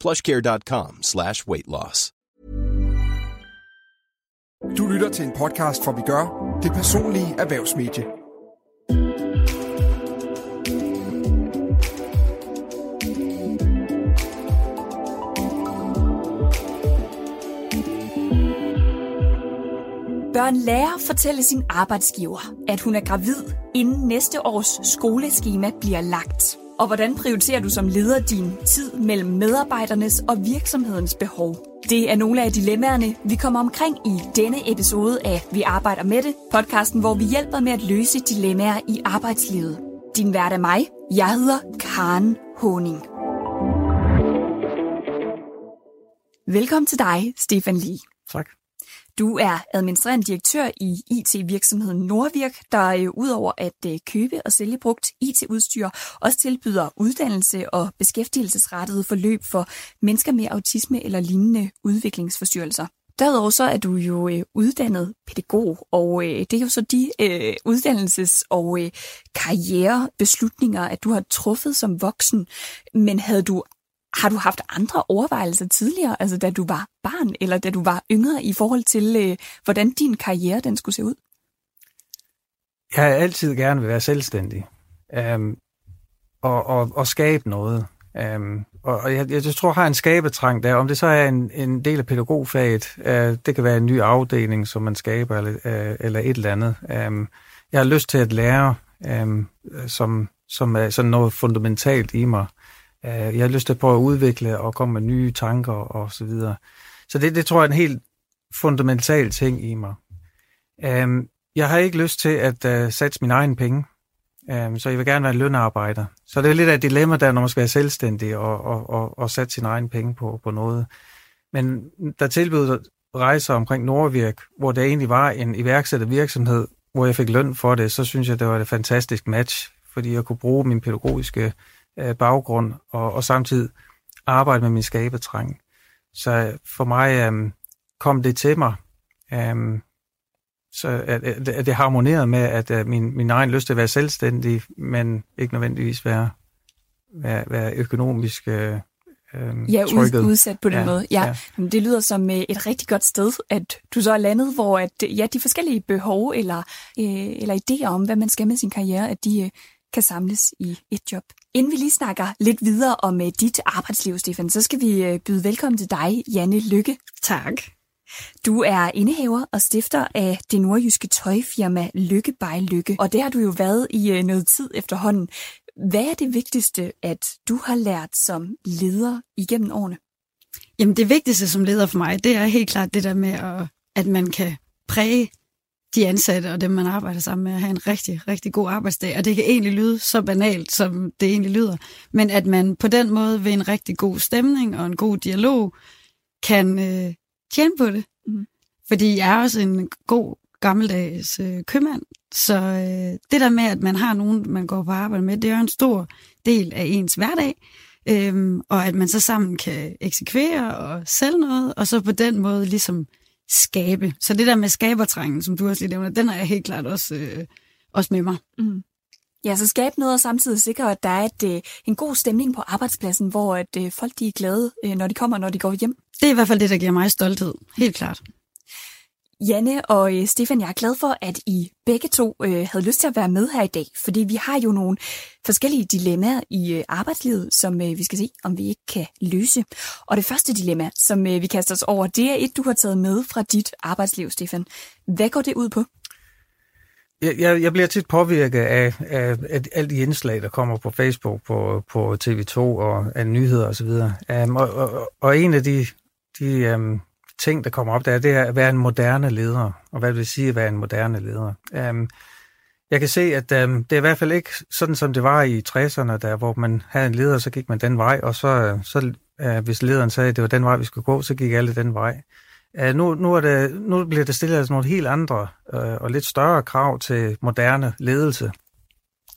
plushcare.com slash weight loss. Du lytter til en podcast fra Vi Gør, det personlige erhvervsmedie. Bør en lærer fortælle sin arbejdsgiver, at hun er gravid, inden næste års skoleskema bliver lagt? Og hvordan prioriterer du som leder din tid mellem medarbejdernes og virksomhedens behov? Det er nogle af dilemmaerne, vi kommer omkring i denne episode af Vi arbejder med det, podcasten, hvor vi hjælper med at løse dilemmaer i arbejdslivet. Din vært er mig. Jeg hedder Karen Honing. Velkommen til dig, Stefan Lee. Tak. Du er administrerende direktør i IT-virksomheden Nordvirk, der øh, udover at øh, købe og sælge brugt IT-udstyr, også tilbyder uddannelse og beskæftigelsesrettede forløb for mennesker med autisme eller lignende udviklingsforstyrrelser. Derudover så er du jo øh, uddannet pædagog, og øh, det er jo så de øh, uddannelses- og øh, karrierebeslutninger, at du har truffet som voksen. Men havde du har du haft andre overvejelser tidligere, altså da du var barn, eller da du var yngre, i forhold til, øh, hvordan din karriere den skulle se ud? Jeg har altid gerne vil være selvstændig øhm, og, og, og skabe noget. Øhm, og jeg, jeg tror, jeg har en skabetrang der. Om det så er en, en del af pædagogfaget, øh, det kan være en ny afdeling, som man skaber, eller, øh, eller et eller andet. Øhm, jeg har lyst til at lære, øhm, øh, som, som er sådan noget fundamentalt i mig. Øh, jeg har lyst til at prøve at udvikle og komme med nye tanker og så videre. Så det, det tror jeg er en helt fundamental ting i mig. Um, jeg har ikke lyst til at øh, satse mine egne penge, um, så jeg vil gerne være en lønarbejder. Så det er lidt af et dilemma, der når man skal være selvstændig og, og, og, og sætte sine egne penge på, på noget. Men der tilbød rejser omkring Nordvirk, hvor der egentlig var en iværksættervirksomhed, hvor jeg fik løn for det, så synes jeg, det var et fantastisk match, fordi jeg kunne bruge min pædagogiske uh, baggrund og, og samtidig arbejde med min skabetrang. Så for mig um, kom det til mig, um, så at, at, at det harmonerede med, at, at min, min egen lyst til at være selvstændig, men ikke nødvendigvis være, være, være økonomisk øh, Ja, ud, trykket. udsat på den Ja, måde. Ja, ja. Det lyder som øh, et rigtig godt sted, at du så er landet, hvor at, ja, de forskellige behov eller, øh, eller idéer om, hvad man skal med sin karriere, at de øh, kan samles i et job. Inden vi lige snakker lidt videre om øh, dit arbejdsliv, Stefan, så skal vi øh, byde velkommen til dig, Janne Lykke. Tak. Du er indehaver og stifter af det nordjyske tøjfirma Lykke by Lykke, og det har du jo været i øh, noget tid efterhånden. Hvad er det vigtigste, at du har lært som leder igennem årene? Jamen det vigtigste som leder for mig, det er helt klart det der med, at, at man kan præge de ansatte og dem, man arbejder sammen med, at have en rigtig, rigtig god arbejdsdag. Og det kan egentlig lyde så banalt, som det egentlig lyder. Men at man på den måde ved en rigtig god stemning og en god dialog kan øh, tjene på det. Mhm. Fordi jeg er også en god gammeldags øh, købmand. Så øh, det der med, at man har nogen, man går på arbejde med, det er jo en stor del af ens hverdag. Øhm, og at man så sammen kan eksekvere og sælge noget, og så på den måde ligesom skabe. Så det der med skabertrængen, som du også lige nævner, den er jeg helt klart også, øh, også med mig. Mm. Ja, så skabe noget og samtidig sikre, at der er et, øh, en god stemning på arbejdspladsen, hvor at, øh, folk de er glade, øh, når de kommer, når de går hjem. Det er i hvert fald det, der giver mig stolthed. Helt klart. Janne og øh, Stefan, jeg er glad for, at I begge to øh, havde lyst til at være med her i dag, fordi vi har jo nogle forskellige dilemmaer i øh, arbejdslivet, som øh, vi skal se, om vi ikke kan løse. Og det første dilemma, som øh, vi kaster os over, det er et, du har taget med fra dit arbejdsliv, Stefan. Hvad går det ud på? Jeg, jeg, jeg bliver tit påvirket af, af, af alle de indslag, der kommer på Facebook, på, på TV2 og af nyheder osv. Um, og, og, og en af de, de um, ting, der kommer op der, det er at være en moderne leder. Og hvad det vil sige at være en moderne leder. Um, jeg kan se, at um, det er i hvert fald ikke sådan, som det var i 60'erne, der, hvor man havde en leder, så gik man den vej, og så, øh, så uh, hvis lederen sagde, at det var den vej, vi skulle gå, så gik alle den vej. Uh, nu, nu, er det, nu bliver det stillet altså nogle helt andre uh, og lidt større krav til moderne ledelse.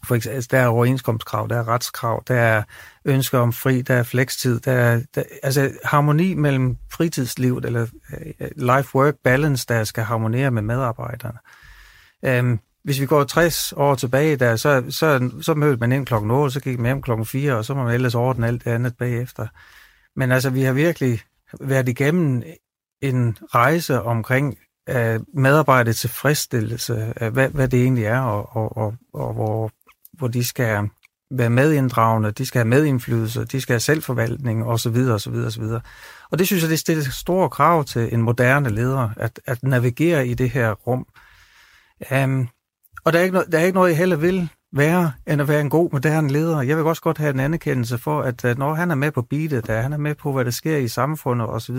For eksempel, altså, der er overenskomstkrav, der er retskrav, der er ønsker om fri, der er flekstid, der er der, altså harmoni mellem fritidslivet, eller øh, life-work balance, der skal harmonere med medarbejderne. Um, hvis vi går 60 år tilbage, der, så, så, så mødte man ind klokken 8, så gik man hjem klokken 4, og så må man ellers ordne alt det andet bagefter. Men altså, vi har virkelig været igennem en rejse omkring øh, uh, medarbejdets tilfredsstillelse, uh, hvad, hvad det egentlig er, og, og, og, og hvor, hvor de skal være medinddragende, de skal have medindflydelse, de skal have selvforvaltning osv. osv. osv. Og det synes jeg, det stiller store krav til en moderne leder, at, at navigere i det her rum. Um, og der er, ikke noget, der er ikke noget, jeg heller vil være, end at være en god, moderne leder. Jeg vil også godt have en anerkendelse for, at øh, når han er med på beatet, at han er med på, hvad der sker i samfundet osv.,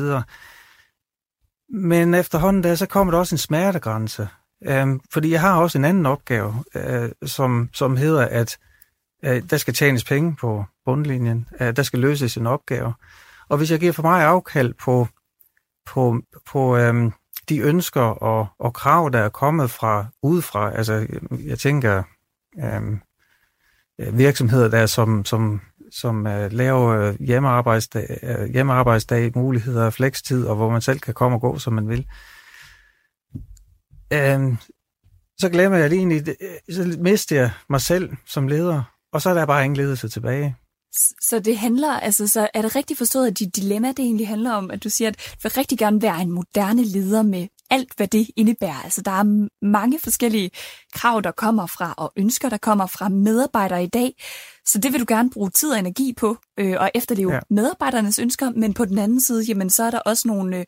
men efterhånden der, så kommer der også en smertegrænse. Um, fordi jeg har også en anden opgave, øh, som, som hedder, at øh, der skal tjenes penge på bundlinjen. øh, der skal løses en opgave. Og hvis jeg giver for mig afkald på, på, på um, de ønsker og, og krav, der er kommet fra udefra, altså jeg tænker um, virksomheder der, som, som som øh, laver øh, hjemmearbejdsdag, uh, hjemmearbejdsdag, muligheder, flekstid, og hvor man selv kan komme og gå, som man vil øh, så glemmer jeg lige egentlig, så mister jeg mig selv som leder, og så er der bare ingen ledelse tilbage. Så det handler, altså, så er det rigtigt forstået, at dit dilemma, det egentlig handler om, at du siger, at du vil rigtig gerne være en moderne leder med alt, hvad det indebærer. Altså, der er mange forskellige krav, der kommer fra, og ønsker, der kommer fra medarbejdere i dag. Så det vil du gerne bruge tid og energi på, øh, og efterleve ja. medarbejdernes ønsker, men på den anden side, jamen, så er der også nogle,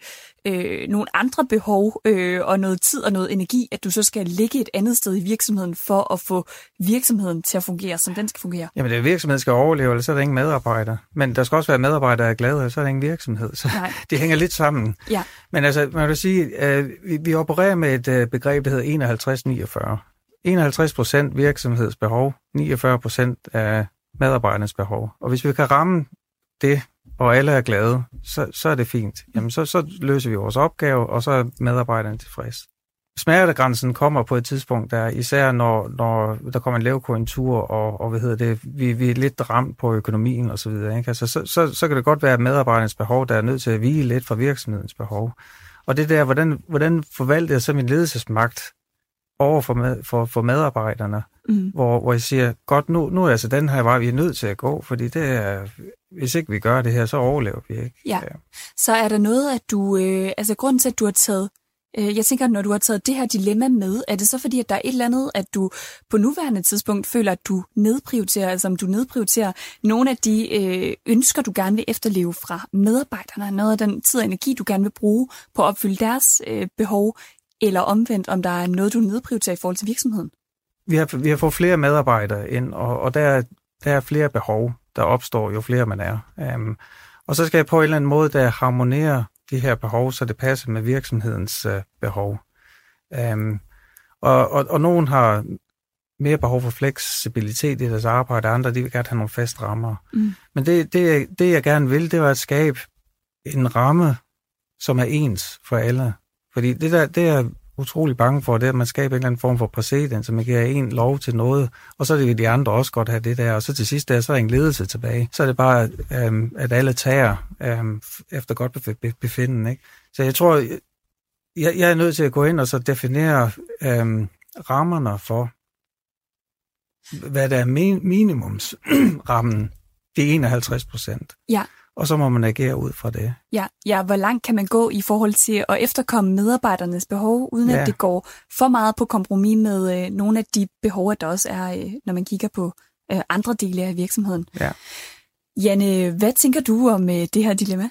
øh, nogle andre behov øh, og noget tid og noget energi, at du så skal ligge et andet sted i virksomheden for at få virksomheden til at fungere, som den skal fungere. Jamen, det er virksomheden skal overleve, eller så er der ingen medarbejdere. Men der skal også være medarbejdere, der er glade, så er der ingen virksomhed. Så Nej. det hænger lidt sammen. Ja. Men altså, man kan sige, øh, vi, vi opererer med et øh, begreb, der hedder 51-49. 51 procent virksomhedsbehov, 49 procent af medarbejdernes behov. Og hvis vi kan ramme det, og alle er glade, så, så er det fint. Jamen, så, så løser vi vores opgave, og så er medarbejderne tilfreds. Smertegrænsen kommer på et tidspunkt, der især når, når der kommer en lavkonjunktur, og, og hvad hedder det, vi, vi er lidt ramt på økonomien og så videre. Ikke? Altså, så, så, så kan det godt være, medarbejdernes behov, der er nødt til at vige lidt fra virksomhedens behov. Og det der, hvordan, hvordan forvalter jeg så min ledelsesmagt over for, med, for, for medarbejderne, mm. hvor, hvor jeg siger, godt, nu, nu er altså den her vej, vi er nødt til at gå, fordi det er, hvis ikke vi gør det her, så overlever vi ikke. Ja, ja. så er der noget, at du, øh, altså grunden til, at du har taget øh, jeg tænker, når du har taget det her dilemma med, er det så fordi, at der er et eller andet, at du på nuværende tidspunkt føler, at du nedprioriterer, altså om du nedprioriterer nogle af de øh, ønsker, du gerne vil efterleve fra medarbejderne, noget af den tid og energi, du gerne vil bruge på at opfylde deres øh, behov, eller omvendt, om der er noget, du nedprioriterer i forhold til virksomheden? Vi har, vi har fået flere medarbejdere ind, og, og der, der er flere behov, der opstår, jo flere man er. Um, og så skal jeg på en eller anden måde der harmonere de her behov, så det passer med virksomhedens uh, behov. Um, og, og, og nogen har mere behov for fleksibilitet i deres arbejde, andre de vil gerne have nogle faste rammer. Mm. Men det, det, det, jeg gerne vil, det var at skabe en ramme, som er ens for alle. Fordi det der, det er utrolig bange for, det er, at man skaber en eller anden form for præcedens, så man giver en lov til noget, og så vil de andre også godt have det der, og så til sidst der, så er en ledelse tilbage. Så er det bare, øhm, at alle tager øhm, efter godt befinden. Ikke? Så jeg tror, jeg, jeg er nødt til at gå ind og så definere øhm, rammerne for, hvad der er minimumsrammen. Det er 51 procent. Ja og så må man agere ud fra det. Ja, ja, hvor langt kan man gå i forhold til at efterkomme medarbejdernes behov, uden ja. at det går for meget på kompromis med øh, nogle af de behov, der også er, øh, når man kigger på øh, andre dele af virksomheden. Ja. Janne, hvad tænker du om øh, det her dilemma?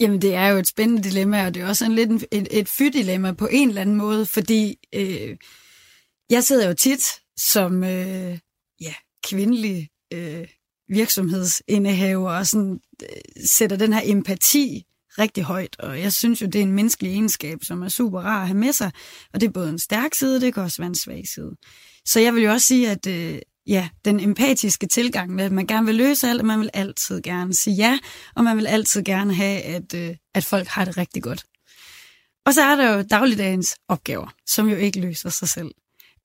Jamen, det er jo et spændende dilemma, og det er også en lidt en, et, et fy-dilemma på en eller anden måde, fordi øh, jeg sidder jo tit som øh, ja, kvindelig øh, virksomhedsindehaver og sådan, øh, sætter den her empati rigtig højt, og jeg synes jo, det er en menneskelig egenskab, som er super rar at have med sig, og det er både en stærk side, det kan også være en svag side. Så jeg vil jo også sige, at øh, ja, den empatiske tilgang med, at man gerne vil løse alt, og man vil altid gerne sige ja, og man vil altid gerne have, at, øh, at folk har det rigtig godt. Og så er der jo dagligdagens opgaver, som jo ikke løser sig selv.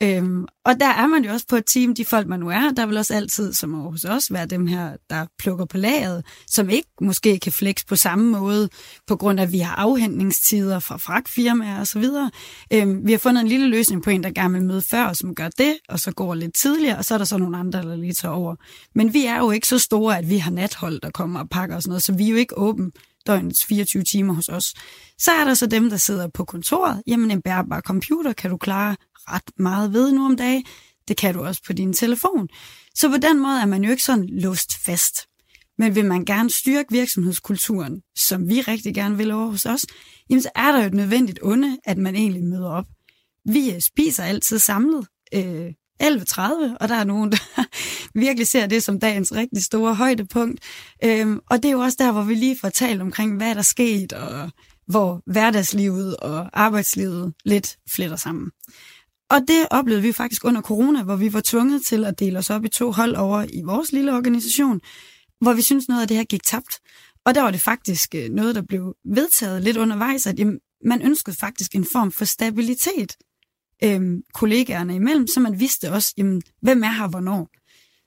Øhm, og der er man jo også på et team, de folk, man nu er. Der vil også altid, som hos os, være dem her, der plukker på lageret, som ikke måske kan flex på samme måde, på grund af, at vi har afhentningstider fra fragtfirmaer osv. Øhm, vi har fundet en lille løsning på en, der gerne vil møde før, som gør det, og så går lidt tidligere, og så er der så nogle andre, der lige tager over. Men vi er jo ikke så store, at vi har nathold, der kommer og pakker og sådan noget, så vi er jo ikke åben døgnets 24 timer hos os. Så er der så dem, der sidder på kontoret. Jamen, en bærbar computer kan du klare ret meget ved nu om dagen. Det kan du også på din telefon. Så på den måde er man jo ikke sådan låst fast. Men vil man gerne styrke virksomhedskulturen, som vi rigtig gerne vil over hos os, jamen så er der jo et nødvendigt onde, at man egentlig møder op. Vi øh, spiser altid samlet. Øh, 11.30, og der er nogen, der virkelig ser det som dagens rigtig store højdepunkt. Øhm, og det er jo også der, hvor vi lige får talt omkring, hvad der er sket, og hvor hverdagslivet og arbejdslivet lidt fletter sammen. Og det oplevede vi faktisk under corona, hvor vi var tvunget til at dele os op i to hold over i vores lille organisation, hvor vi synes noget af det her gik tabt. Og der var det faktisk øh, noget, der blev vedtaget lidt undervejs, at jamen, man ønskede faktisk en form for stabilitet øhm, kollegaerne imellem, så man vidste også, jamen, hvem er her hvornår.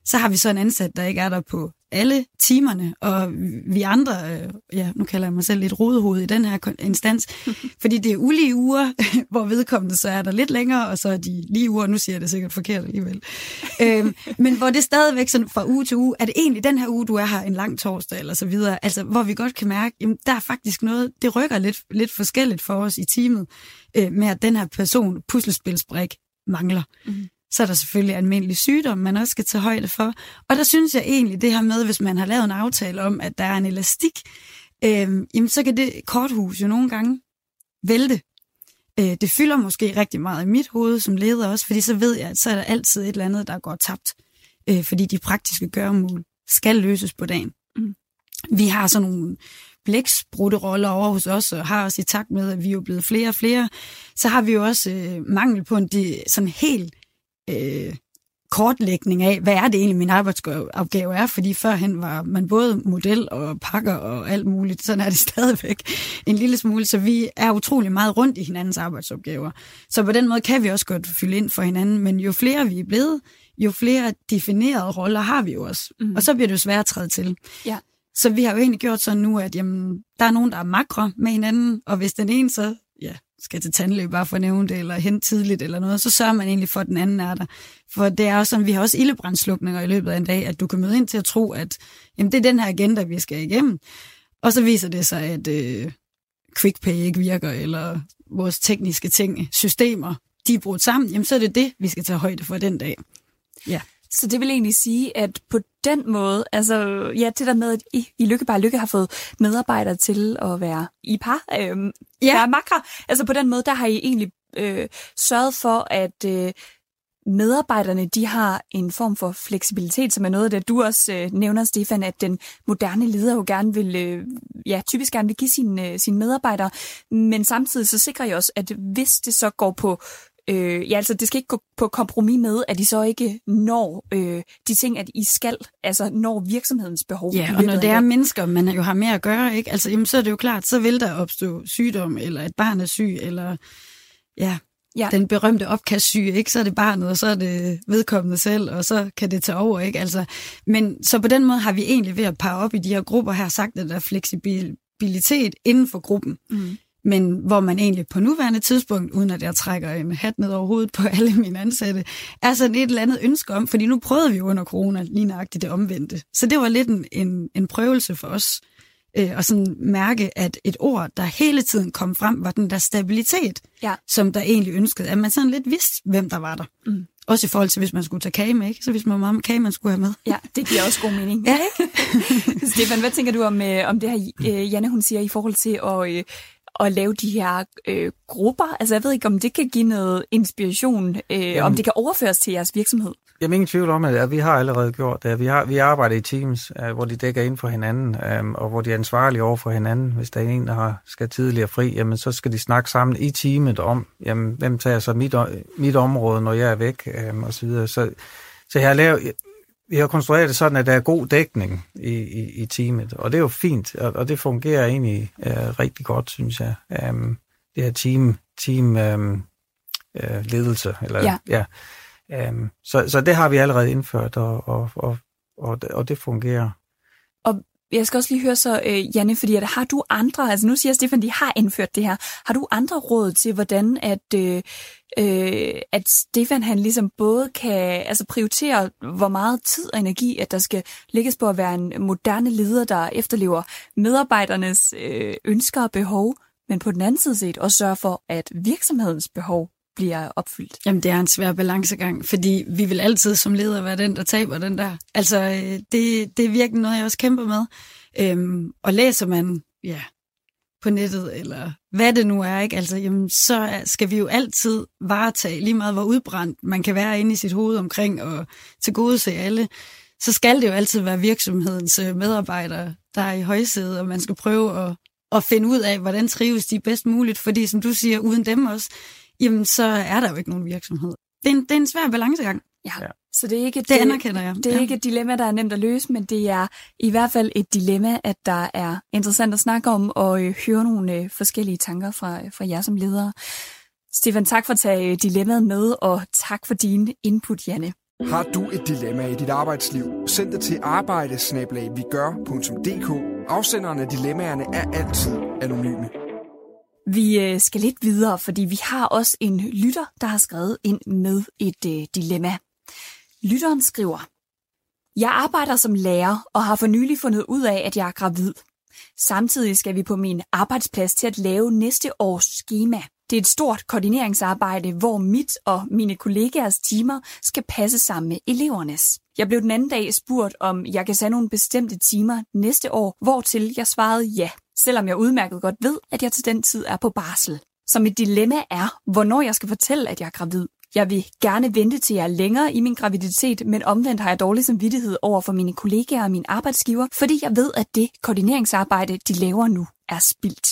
Så har vi så en ansat, der ikke er der på alle timerne, og vi andre, øh, ja, nu kalder jeg mig selv lidt rodehoved i den her instans, fordi det er ulige uger, hvor vedkommende så er der lidt længere, og så er de lige uger, nu siger jeg det sikkert forkert alligevel. øhm, men hvor det stadigvæk sådan fra uge til uge, er det egentlig den her uge, du er her en lang torsdag eller så videre, altså hvor vi godt kan mærke, jamen der er faktisk noget, det rykker lidt, lidt forskelligt for os i teamet, øh, med at den her person, puslespilsbrik, mangler. Mm så er der selvfølgelig almindelig sygdom, man også skal tage højde for. Og der synes jeg egentlig, det her med, hvis man har lavet en aftale om, at der er en elastik, øh, jamen så kan det korthus jo nogle gange vælte. Øh, det fylder måske rigtig meget i mit hoved som leder også, fordi så ved jeg, at så er der altid et eller andet, der går tabt. Øh, fordi de praktiske gøremål skal løses på dagen. Mm. Vi har sådan nogle blæksprutteroller over hos os, og har også i takt med, at vi er jo blevet flere og flere, så har vi jo også øh, mangel på en de, sådan helt øh, kortlægning af, hvad er det egentlig, min arbejdsopgave er, fordi førhen var man både model og pakker og alt muligt, sådan er det stadigvæk en lille smule, så vi er utrolig meget rundt i hinandens arbejdsopgaver. Så på den måde kan vi også godt fylde ind for hinanden, men jo flere vi er blevet, jo flere definerede roller har vi jo også. Mm. Og så bliver det jo svært at træde til. Ja. Så vi har jo egentlig gjort sådan nu, at jamen, der er nogen, der er makre med hinanden, og hvis den ene så ja, skal til tandlæge bare for at nævne det, eller hen tidligt eller noget, så sørger man egentlig for, at den anden er der. For det er også sådan, vi har også ildebrandslukninger i løbet af en dag, at du kan møde ind til at tro, at jamen, det er den her agenda, vi skal igennem. Og så viser det sig, at øh, QuickPay ikke virker, eller vores tekniske ting, systemer, de er brudt sammen, jamen så er det det, vi skal tage højde for den dag. Ja. Så det vil egentlig sige, at på den måde, altså ja, det der med, at I, I Lykke bare Lykke har fået medarbejdere til at være i par, øh, ja. være makre. Altså på den måde, der har I egentlig øh, sørget for, at øh, medarbejderne, de har en form for fleksibilitet, som er noget af det, du også øh, nævner, Stefan, at den moderne leder jo gerne vil, øh, ja, typisk gerne vil give sine, øh, sine medarbejdere, men samtidig så sikrer jeg også, at hvis det så går på Øh, ja, altså det skal ikke gå på kompromis med, at de så ikke når øh, de ting, at I skal, altså når virksomhedens behov. Ja, og når det er mennesker, man jo har med at gøre, ikke? Altså, jamen, så er det jo klart, så vil der opstå sygdom, eller et barn er syg, eller ja, ja. den berømte opkastsyge, ikke? Så er det barnet, og så er det vedkommende selv, og så kan det tage over, ikke? Altså, men så på den måde har vi egentlig ved at pare op i de her grupper her sagt, at der er fleksibilitet inden for gruppen. Mm men hvor man egentlig på nuværende tidspunkt, uden at jeg trækker en hat ned over hovedet på alle mine ansatte, er sådan et eller andet ønske om, fordi nu prøvede vi jo under corona lige nøjagtigt det omvendte. Så det var lidt en, en, en prøvelse for os, øh, og sådan mærke, at et ord, der hele tiden kom frem, var den der stabilitet, Ja. som der egentlig ønskede. At man sådan lidt vidste, hvem der var der. Mm. Også i forhold til, hvis man skulle tage kage med, ikke? Så hvis man var meget kage, man skulle have med. Ja, det giver også god mening. Ja, ikke? Stefan, hvad tænker du om, øh, om det her, øh, Janne hun siger, i forhold til at, øh, at lave de her øh, grupper? Altså, jeg ved ikke, om det kan give noget inspiration, øh, om det kan overføres til jeres virksomhed. Jamen ingen tvivl om, at vi har allerede gjort det. Vi, har, vi arbejder i teams, uh, hvor de dækker ind for hinanden, um, og hvor de er ansvarlige over for hinanden. Hvis der er en, der har, skal tidligere fri, jamen, så skal de snakke sammen i teamet om, jamen, hvem tager så mit, mit område, når jeg er væk, um, og så videre. Så, så jeg har lavet, vi har konstrueret det sådan, at der er god dækning i, i, i teamet, og det er jo fint, og, og det fungerer egentlig uh, rigtig godt, synes jeg. Um, det her team, team um, uh, ledelse, eller Ja. ja Um, så, så det har vi allerede indført, og, og, og, og, og det fungerer. Jeg skal også lige høre så, øh, Janne, fordi at har du andre, altså nu siger Stefan, de har indført det her, har du andre råd til, hvordan at, øh, øh, at Stefan han ligesom både kan altså prioritere, hvor meget tid og energi, at der skal lægges på at være en moderne leder, der efterlever medarbejdernes øh, ønsker og behov, men på den anden side set også sørge for, at virksomhedens behov bliver opfyldt. Jamen, det er en svær balancegang, fordi vi vil altid som leder være den, der taber den der. Altså, øh, det, det er virkelig noget, jeg også kæmper med. Øhm, og læser man, ja, på nettet, eller hvad det nu er, ikke? Altså, jamen, så skal vi jo altid varetage, lige meget hvor udbrændt man kan være inde i sit hoved omkring og til gode se alle, så skal det jo altid være virksomhedens øh, medarbejdere, der er i højsædet, og man skal prøve at, at finde ud af, hvordan trives de bedst muligt, fordi som du siger, uden dem også, jamen så er der jo ikke nogen virksomhed. Det er en, det er en svær balancegang. Ja. Ja. Så det er ikke Det anerkender jeg. Det er Ja. ikke et dilemma, der er nemt at løse, men det er i hvert fald et dilemma, at der er interessant at snakke om og øh, høre nogle øh, forskellige tanker fra, fra jer som ledere. Stefan, tak for at tage øh, dilemmaet med, og tak for din input, Janne. Har du et dilemma i dit arbejdsliv? Send det til arbejdesnabelagvigør.dk. Afsenderne af dilemmaerne er altid anonyme. Vi øh, skal lidt videre, fordi vi har også en lytter, der har skrevet ind med et øh, dilemma. Lytteren skriver, Jeg arbejder som lærer og har for nylig fundet ud af, at jeg er gravid. Samtidig skal vi på min arbejdsplads til at lave næste års schema. Det er et stort koordineringsarbejde, hvor mit og mine kollegaers timer skal passe sammen med elevernes. Jeg blev den anden dag spurgt, om jeg kan tage nogle bestemte timer næste år, hvortil jeg svarede ja, selvom jeg udmærket godt ved, at jeg til den tid er på barsel. Så mit dilemma er, hvornår jeg skal fortælle, at jeg er gravid. Jeg vil gerne vente til jeg er længere i min graviditet, men omvendt har jeg dårlig samvittighed over for mine kollegaer og min arbejdsgiver, fordi jeg ved, at det koordineringsarbejde, de laver nu, er spildt.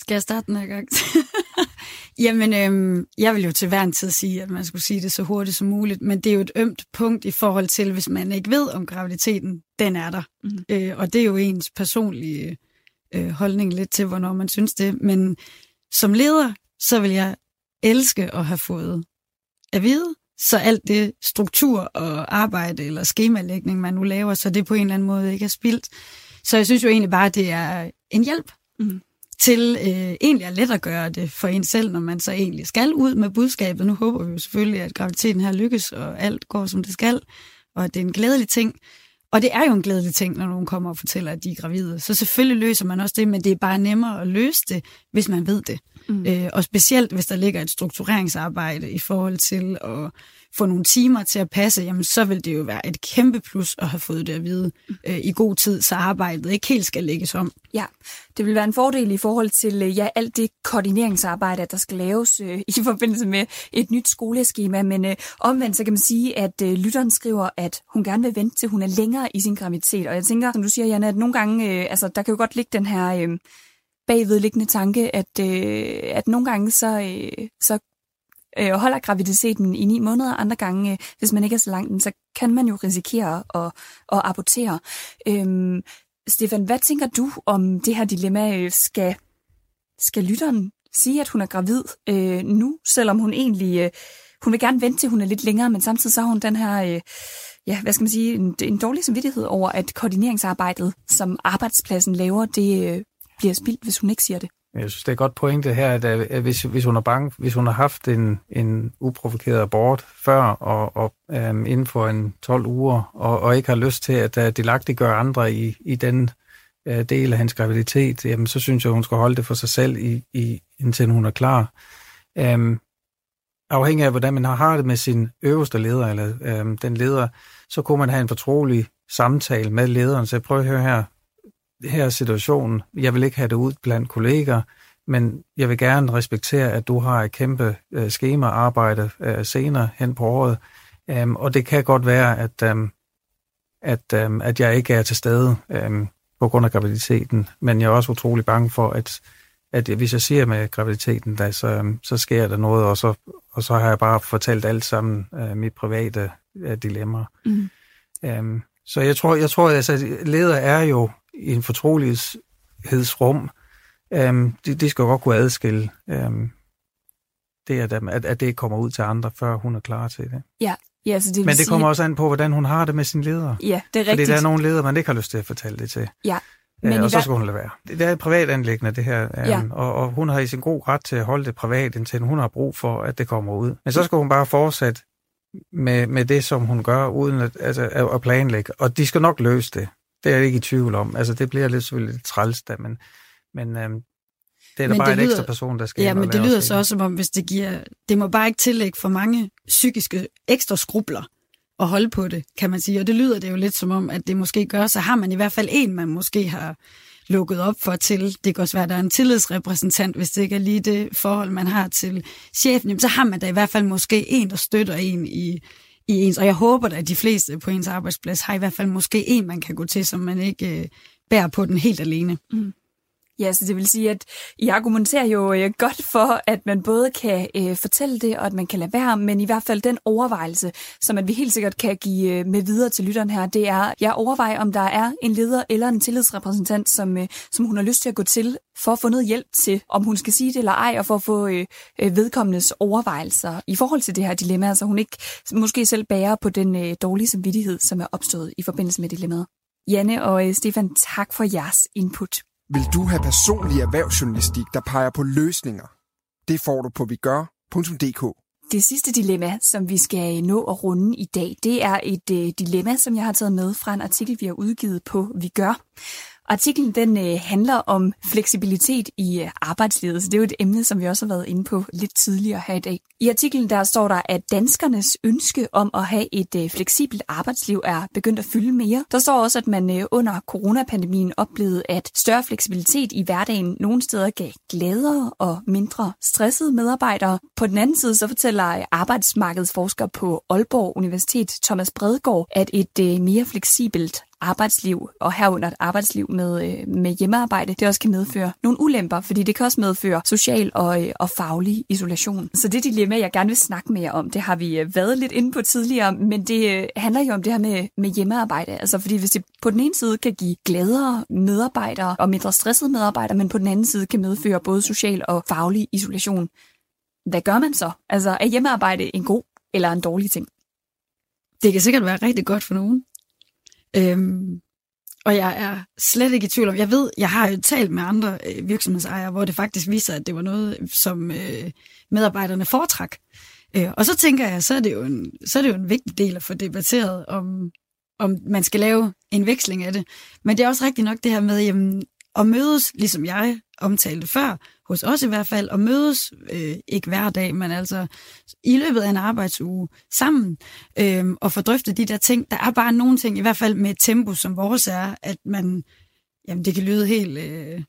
Skal jeg starte den her gang? Jamen, øhm, jeg vil jo til hver en tid sige, at man skulle sige det så hurtigt som muligt, men det er jo et ømt punkt i forhold til, hvis man ikke ved om graviditeten, den er der. Mhm. Øh, og det er jo ens personlige øh, holdning lidt til, hvornår man synes det. Men som leder, så vil jeg elske at have fået at vide, så alt det struktur og arbejde eller skemalægning, man nu laver, så det på en eller anden måde ikke er spildt. Så jeg synes jo egentlig bare, at det er en hjælp Mhm. til øh, egentlig er let at gøre det for en selv, når man så egentlig skal ud med budskabet. Nu håber vi jo selvfølgelig, at graviditeten her lykkes, og alt går, som det skal, og at det er en glædelig ting. Og det er jo en glædelig ting, når nogen kommer og fortæller, at de er gravide. Så selvfølgelig løser man også det, men det er bare nemmere at løse det, hvis man ved det. Mm. Øh, og specielt, hvis der ligger et struktureringsarbejde i forhold til at få nogle timer til at passe, jamen så vil det jo være et kæmpe plus at have fået det at vide øh, i god tid, så arbejdet ikke helt skal lægges om. Ja, det vil være en fordel i forhold til øh, ja, alt det koordineringsarbejde, der skal laves øh, i forbindelse med et nyt skoleskema. Men øh, omvendt så kan man sige, at øh, lytteren skriver, at hun gerne vil vente til hun er længere i sin graviditet. Og jeg tænker, som du siger, Janne, at nogle gange, øh, altså der kan jo godt ligge den her øh, bagvedliggende tanke, at, øh, at nogle gange så, øh, så øh, holder graviditeten i ni måneder, andre gange, øh, hvis man ikke er så langt, så kan man jo risikere at, at abortere. Øhm, Stefan, hvad tænker du om det her dilemma? Skal, skal lytteren sige, at hun er gravid øh, nu, selvom hun egentlig... Øh, hun vil gerne vente til, hun er lidt længere, men samtidig så har hun den her... Øh, ja, hvad skal man sige, en, en dårlig samvittighed over, at koordineringsarbejdet, som arbejdspladsen laver, det øh, bliver spildt, hvis hun ikke siger det. Jeg synes, det er et godt pointe her, at, øh, at hvis, hvis hun er bange, hvis hun har haft en, en uprovokeret abort før og, og øhm, inden for en 12 uger, og, og ikke har lyst til at uh, delagtiggøre andre i, i den øh, del af hans graviditet, jamen, så synes jeg, hun skal holde det for sig selv, i, i, indtil hun er klar. Øhm, afhængig af, hvordan man har det med sin øverste leder, eller øhm, den leder, så kunne man have en fortrolig samtale med lederen. Så jeg prøver at høre her, her situationen. Jeg vil ikke have det ud blandt kolleger, men jeg vil gerne respektere, at du har et kæmpe øh, schema arbejde øh, senere hen på året. Um, og det kan godt være, at, um, at, um, at jeg ikke er til stede um, på grund af graviditeten, men jeg er også utrolig bange for, at, at hvis jeg siger med graviditeten, da, så, um, så sker der noget, og så, og så har jeg bare fortalt alt sammen uh, mit private uh, dilemma. Mm. Um, så jeg tror, jeg tror altså, leder er jo i en fortrolighedsrum, um, de, de skal godt kunne adskille um, det, at, at, at det kommer ud til andre, før hun er klar til det. Ja, Ja, så det Men det kommer sige... også an på, hvordan hun har det med sin leder. Ja, det er rigtigt. Fordi der er nogle ledere, man ikke har lyst til at fortælle det til. Ja. Men øh, og så skal hun lade være. Det er et privat anlæggende, det her. Um, ja. og, og hun har i sin god ret til at holde det privat, indtil hun har brug for, at det kommer ud. Men så skal hun bare fortsætte med, med det, som hun gør, uden at, altså, at planlægge. Og de skal nok løse det. Det er jeg ikke i tvivl om. Altså, det bliver lidt selvfølgelig lidt træls da, men, men øhm, det er da bare en ekstra person, der skal Ja, men det lyder så også som om, hvis det giver... Det må bare ikke tillægge for mange psykiske ekstra skrubler at holde på det, kan man sige. Og det lyder det jo lidt som om, at det måske gør, så har man i hvert fald en, man måske har lukket op for til. Det kan også være, at der er en tillidsrepræsentant, hvis det ikke er lige det forhold, man har til chefen. Jamen, så har man da i hvert fald måske en, der støtter en i, i ens. Og jeg håber da, at de fleste på ens arbejdsplads har i hvert fald måske en, man kan gå til, som man ikke øh, bærer på den helt alene. Mm. Ja, så det vil sige, at I argumenterer jo øh, godt for, at man både kan øh, fortælle det, og at man kan lade være, men i hvert fald den overvejelse, som at vi helt sikkert kan give øh, med videre til lytteren her, det er, jeg overvejer, om der er en leder eller en tillidsrepræsentant, som, øh, som hun har lyst til at gå til, for at få noget hjælp til, om hun skal sige det eller ej, og for at få øh, øh vedkommendes overvejelser i forhold til det her dilemma, så hun ikke måske selv bærer på den øh, dårlige samvittighed, som er opstået i forbindelse med dilemmaet. Janne og øh, Stefan, tak for jeres input. Vil du have personlig erhvervsjournalistik, der peger på løsninger? Det får du på vigør.dk. Det sidste dilemma, som vi skal nå at runde i dag, det er et øh, dilemma, som jeg har taget med fra en artikel, vi har udgivet på Vi Gør. Artiklen den øh, handler om fleksibilitet i øh, arbejdslivet, så det er jo et emne, som vi også har været inde på lidt tidligere her i dag. I artiklen der står der, at danskernes ønske om at have et øh, fleksibelt arbejdsliv er begyndt at fylde mere. Der står også, at man øh, under coronapandemien oplevede, at større fleksibilitet i hverdagen nogle steder gav gladere og mindre stressede medarbejdere. På den anden side så fortæller øh, arbejdsmarkedsforsker på Aalborg Universitet Thomas Bredgaard, at et øh, mere fleksibelt arbejdsliv, og herunder et arbejdsliv med, øh, med hjemmearbejde, det også kan medføre nogle ulemper, fordi det kan også medføre social og, øh, og faglig isolation. Så det dilemma, jeg gerne vil snakke mere om, det har vi øh, været lidt inde på tidligere, men det øh, handler jo om det her med, med hjemmearbejde. Altså fordi hvis det på den ene side kan give gladere medarbejdere og mindre stressede medarbejdere, men på den anden side kan medføre både social og faglig isolation, hvad gør man så? Altså er hjemmearbejde en god eller en dårlig ting? Det kan sikkert være rigtig godt for nogen. Øhm, og jeg er slet ikke i tvivl om, jeg ved, jeg har jo talt med andre øh, virksomhedsejere, hvor det faktisk viser, at det var noget, som øh, medarbejderne foretrak. Øh, og så tænker jeg, så er, det jo en, så er det jo en vigtig del at få debatteret, om, om man skal lave en veksling af det. Men det er også rigtigt nok det her med, jamen, at mødes, ligesom jeg omtalte før, hos os i hvert fald, og mødes, øh, ikke hver dag, men altså i løbet af en arbejdsuge sammen, øh, og få drøftet de der ting. Der er bare nogle ting, i hvert fald med et tempo, som vores er, at man, jamen det kan lyde helt... Øh,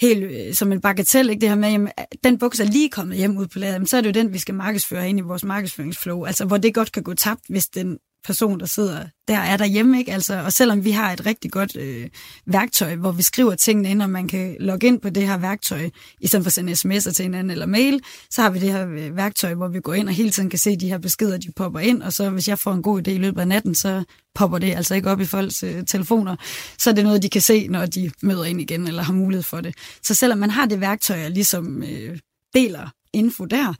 helt øh, som en bagatel, ikke det her med, jamen, den buks er lige kommet hjem ud på lageret, så er det jo den, vi skal markedsføre ind i vores markedsføringsflow, altså hvor det godt kan gå tabt, hvis den person, der sidder der, er derhjemme. Ikke? Altså, og selvom vi har et rigtig godt øh, værktøj, hvor vi skriver tingene ind, og man kan logge ind på det her værktøj, i stedet for at sende sms'er til hinanden eller mail, så har vi det her øh, værktøj, hvor vi går ind og hele tiden kan se de her beskeder, de popper ind, og så hvis jeg får en god idé i løbet af natten, så popper det altså ikke op i folks øh, telefoner. Så er det noget, de kan se, når de møder ind igen, eller har mulighed for det. Så selvom man har det værktøj, og ligesom øh, deler info der,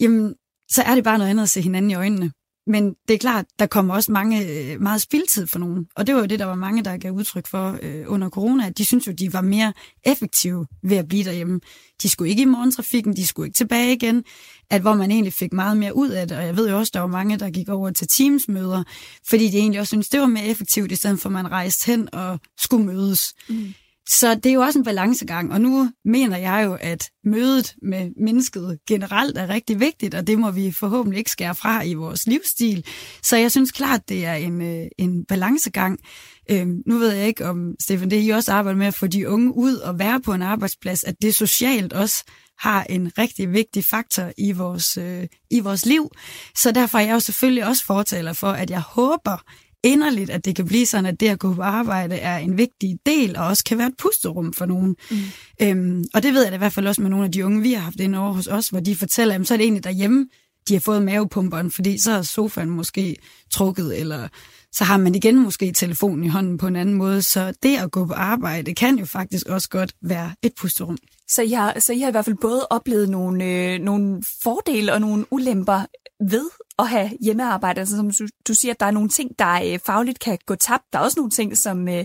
jamen, så er det bare noget andet at se hinanden i øjnene men det er klart, der kommer også mange, øh, meget spildtid for nogen. Og det var jo det, der var mange, der gav udtryk for øh, under corona. De synes jo, de var mere effektive ved at blive derhjemme. De skulle ikke i morgentrafikken, de skulle ikke tilbage igen. At hvor man egentlig fik meget mere ud af det. Og jeg ved jo også, der var mange, der gik over til Teams-møder, fordi de egentlig også synes det var mere effektivt, i stedet for at man rejste hen og skulle mødes. Mm. Så det er jo også en balancegang, og nu mener jeg jo, at mødet med mennesket generelt er rigtig vigtigt, og det må vi forhåbentlig ikke skære fra i vores livsstil. Så jeg synes klart, det er en, øh, en balancegang. Øhm, nu ved jeg ikke, om Stefan, det I også arbejder med at få de unge ud og være på en arbejdsplads, at det socialt også har en rigtig vigtig faktor i vores, øh, i vores liv. Så derfor er jeg jo selvfølgelig også fortaler for, at jeg håber, inderligt, at det kan blive sådan, at det at gå på arbejde er en vigtig del, og også kan være et pusterum for nogen. Mm. Øhm, og det ved jeg da i hvert fald også med nogle af de unge, vi har haft inde over hos os, hvor de fortæller, at så er det egentlig derhjemme, de har fået mavepumperen, fordi så er sofaen måske trukket, eller så har man igen måske telefonen i hånden på en anden måde. Så det at gå på arbejde kan jo faktisk også godt være et pusterum. Så I har, så I har i hvert fald både oplevet nogle, øh, nogle fordele og nogle ulemper ved at have hjemmearbejde. Altså som du, du siger, at der er nogle ting, der øh, fagligt kan gå tabt. Der er også nogle ting, som... Øh,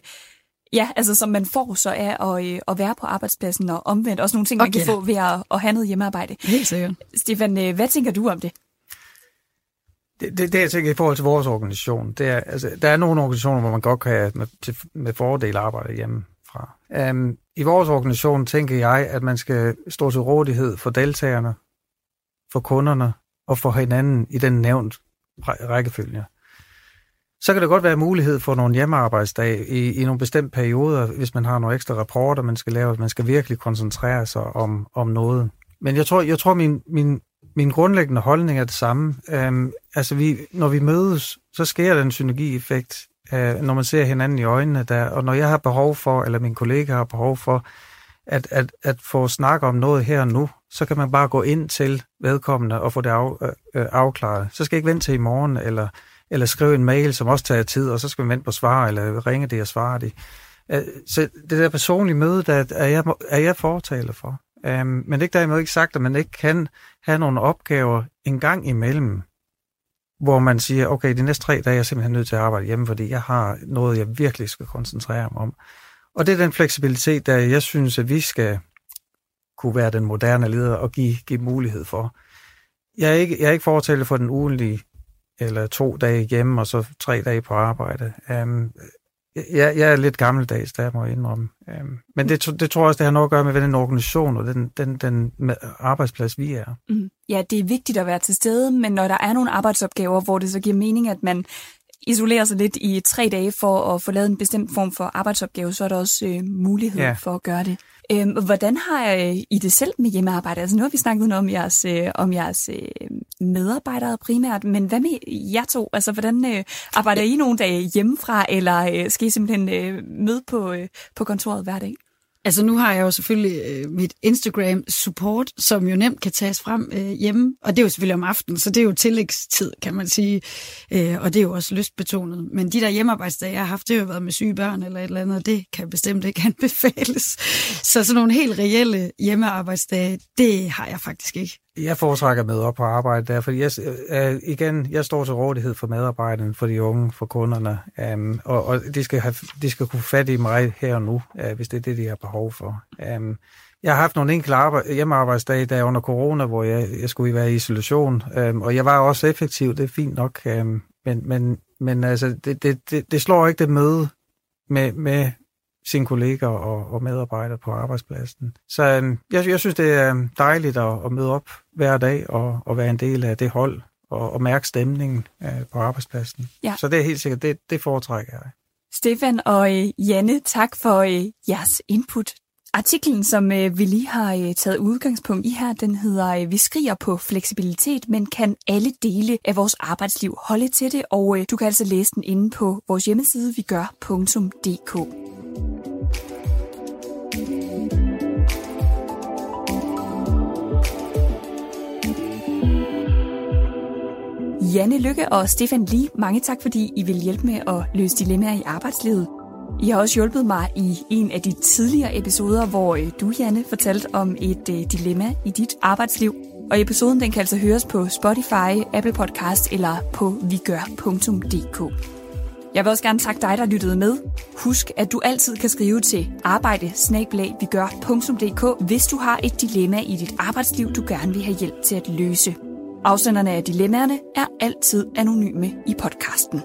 Ja, altså som man får så af at, øh, at være på arbejdspladsen og omvendt. Også nogle ting, man kan få ved at, at have noget hjemmearbejde. Helt sikkert. Stefan, øh, hvad tænker du om det? Det, det, det jeg tænker i forhold til vores organisation, det er, altså, der er nogle organisationer, hvor man godt kan med, til, med fordel arbejde hjemmefra. Um, I vores organisation tænker jeg, at man skal stå til rådighed for deltagerne, for kunderne og for hinanden i den nævnt rækkefølge. Så kan det godt være mulighed for nogle hjemmearbejdsdage i, i nogle bestemte perioder, hvis man har nogle ekstra rapporter, man skal lave. Man skal virkelig koncentrere sig om, om noget. Men jeg tror, jeg tror min, min, min grundlæggende holdning er det samme. Øhm, altså, vi, når vi mødes, så sker der en synergieffekt, øh, når man ser hinanden i øjnene der. Og når jeg har behov for, eller min kollega har behov for, at, at, at få snak om noget her og nu, så kan man bare gå ind til vedkommende og få det af, øh, øh afklaret. Så skal jeg ikke vente til i morgen, eller, eller skrive en mail, som også tager tid, og så skal man vente på svar, eller ringe det og svare det. Øh, så det der personlige møde, der er jeg, er jeg fortaler for. Øhm, men det er ikke dermed ikke sagt, at man ikke kan have nogle opgaver en gang imellem, hvor man siger, okay, de næste tre dage er jeg simpelthen nødt til at arbejde hjemme, fordi jeg har noget, jeg virkelig skal koncentrere mig om. Og det er den fleksibilitet, der jeg synes, at vi skal kunne være den moderne leder og give, give mulighed for. Jeg er ikke, jeg er ikke fortalt for den ugenlige eller to dage hjemme og så tre dage på arbejde. Um, jeg, jeg er lidt gammeldags, der må jeg indrømme. Um, men det, det tror jeg også, det har noget at gøre med den organisation og den, den, den arbejdsplads, vi er. Mm. Ja, det er vigtigt at være til stede, men når der er nogle arbejdsopgaver, hvor det så giver mening, at man isolerer sig lidt i tre dage for at få lavet en bestemt form for arbejdsopgave, så er der også øh, mulighed ja. for at gøre det. Øhm, hvordan har øh, I det selv med hjemmearbejde? Altså nu har vi snakket om jeres, øh, om jeres øh, medarbejdere primært, men hvad med jer to? Altså hvordan øh, arbejder I nogle dage hjemmefra, eller øh, skal I simpelthen øh, møde på, øh, på kontoret hver dag? Altså nu har jeg jo selvfølgelig øh, mit Instagram-support, som jo nemt kan tages frem øh, hjemme, og det er jo selvfølgelig om aftenen, så det er jo tillægstid, kan man sige, øh, og det er jo også lystbetonet. Men de der hjemmearbejdsdage, jeg har haft, det har jo været med syge børn eller et eller andet, og det kan bestemt ikke anbefales. Så sådan nogle helt reelle hjemmearbejdsdage, det har jeg faktisk ikke. Jeg foretrækker med op på arbejde der, fordi jeg, øh, øh, igen, jeg står til rådighed for medarbejderne, for de unge, for kunderne, um, og, og de, skal have, de skal kunne fatte i mig her og nu, uh, hvis det er det, de har behov for. Um, jeg har haft nogle enkelte arbejde, hjemmearbejdsdage der under corona, hvor jeg, jeg skulle være i isolation, um, og jeg var også effektiv, det er fint nok, um, men, men, men altså, det, det, det, det slår ikke det møde med, med sine kolleger og, og medarbejdere på arbejdspladsen. Så øh, jeg, jeg synes, det er dejligt at, at møde op hver dag og, og være en del af det hold og, og mærke stemningen øh, på arbejdspladsen. Ja. Så det er helt sikkert, det, det foretrækker jeg. Stefan og øh, Janne, tak for øh, jeres input. Artiklen, som øh, vi lige har øh, taget udgangspunkt i her, den hedder øh, Vi skriger på fleksibilitet, men kan alle dele af vores arbejdsliv holde til det? Og øh, du kan altså læse den inde på vores hjemmeside, vi Janne Lykke og Stefan Lee, mange tak, fordi I vil hjælpe med at løse dilemmaer i arbejdslivet. I har også hjulpet mig i en af de tidligere episoder, hvor øh, du, Janne, fortalte om et øh, dilemma i dit arbejdsliv. Og episoden den kan altså høres på Spotify, Apple Podcast eller på vigør.dk. Jeg vil også gerne takke dig, der lyttede med. Husk, at du altid kan skrive til arbejde hvis du har et dilemma i dit arbejdsliv, du gerne vil have hjælp til at løse. Afsenderne af dilemmaerne er altid anonyme i podcasten.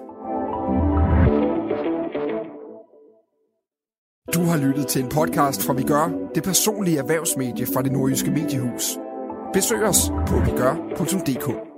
Du har lyttet til en podcast fra Vi Gør, det personlige erhvervsmedie fra det nordjyske mediehus. Besøg os på vigør.dk.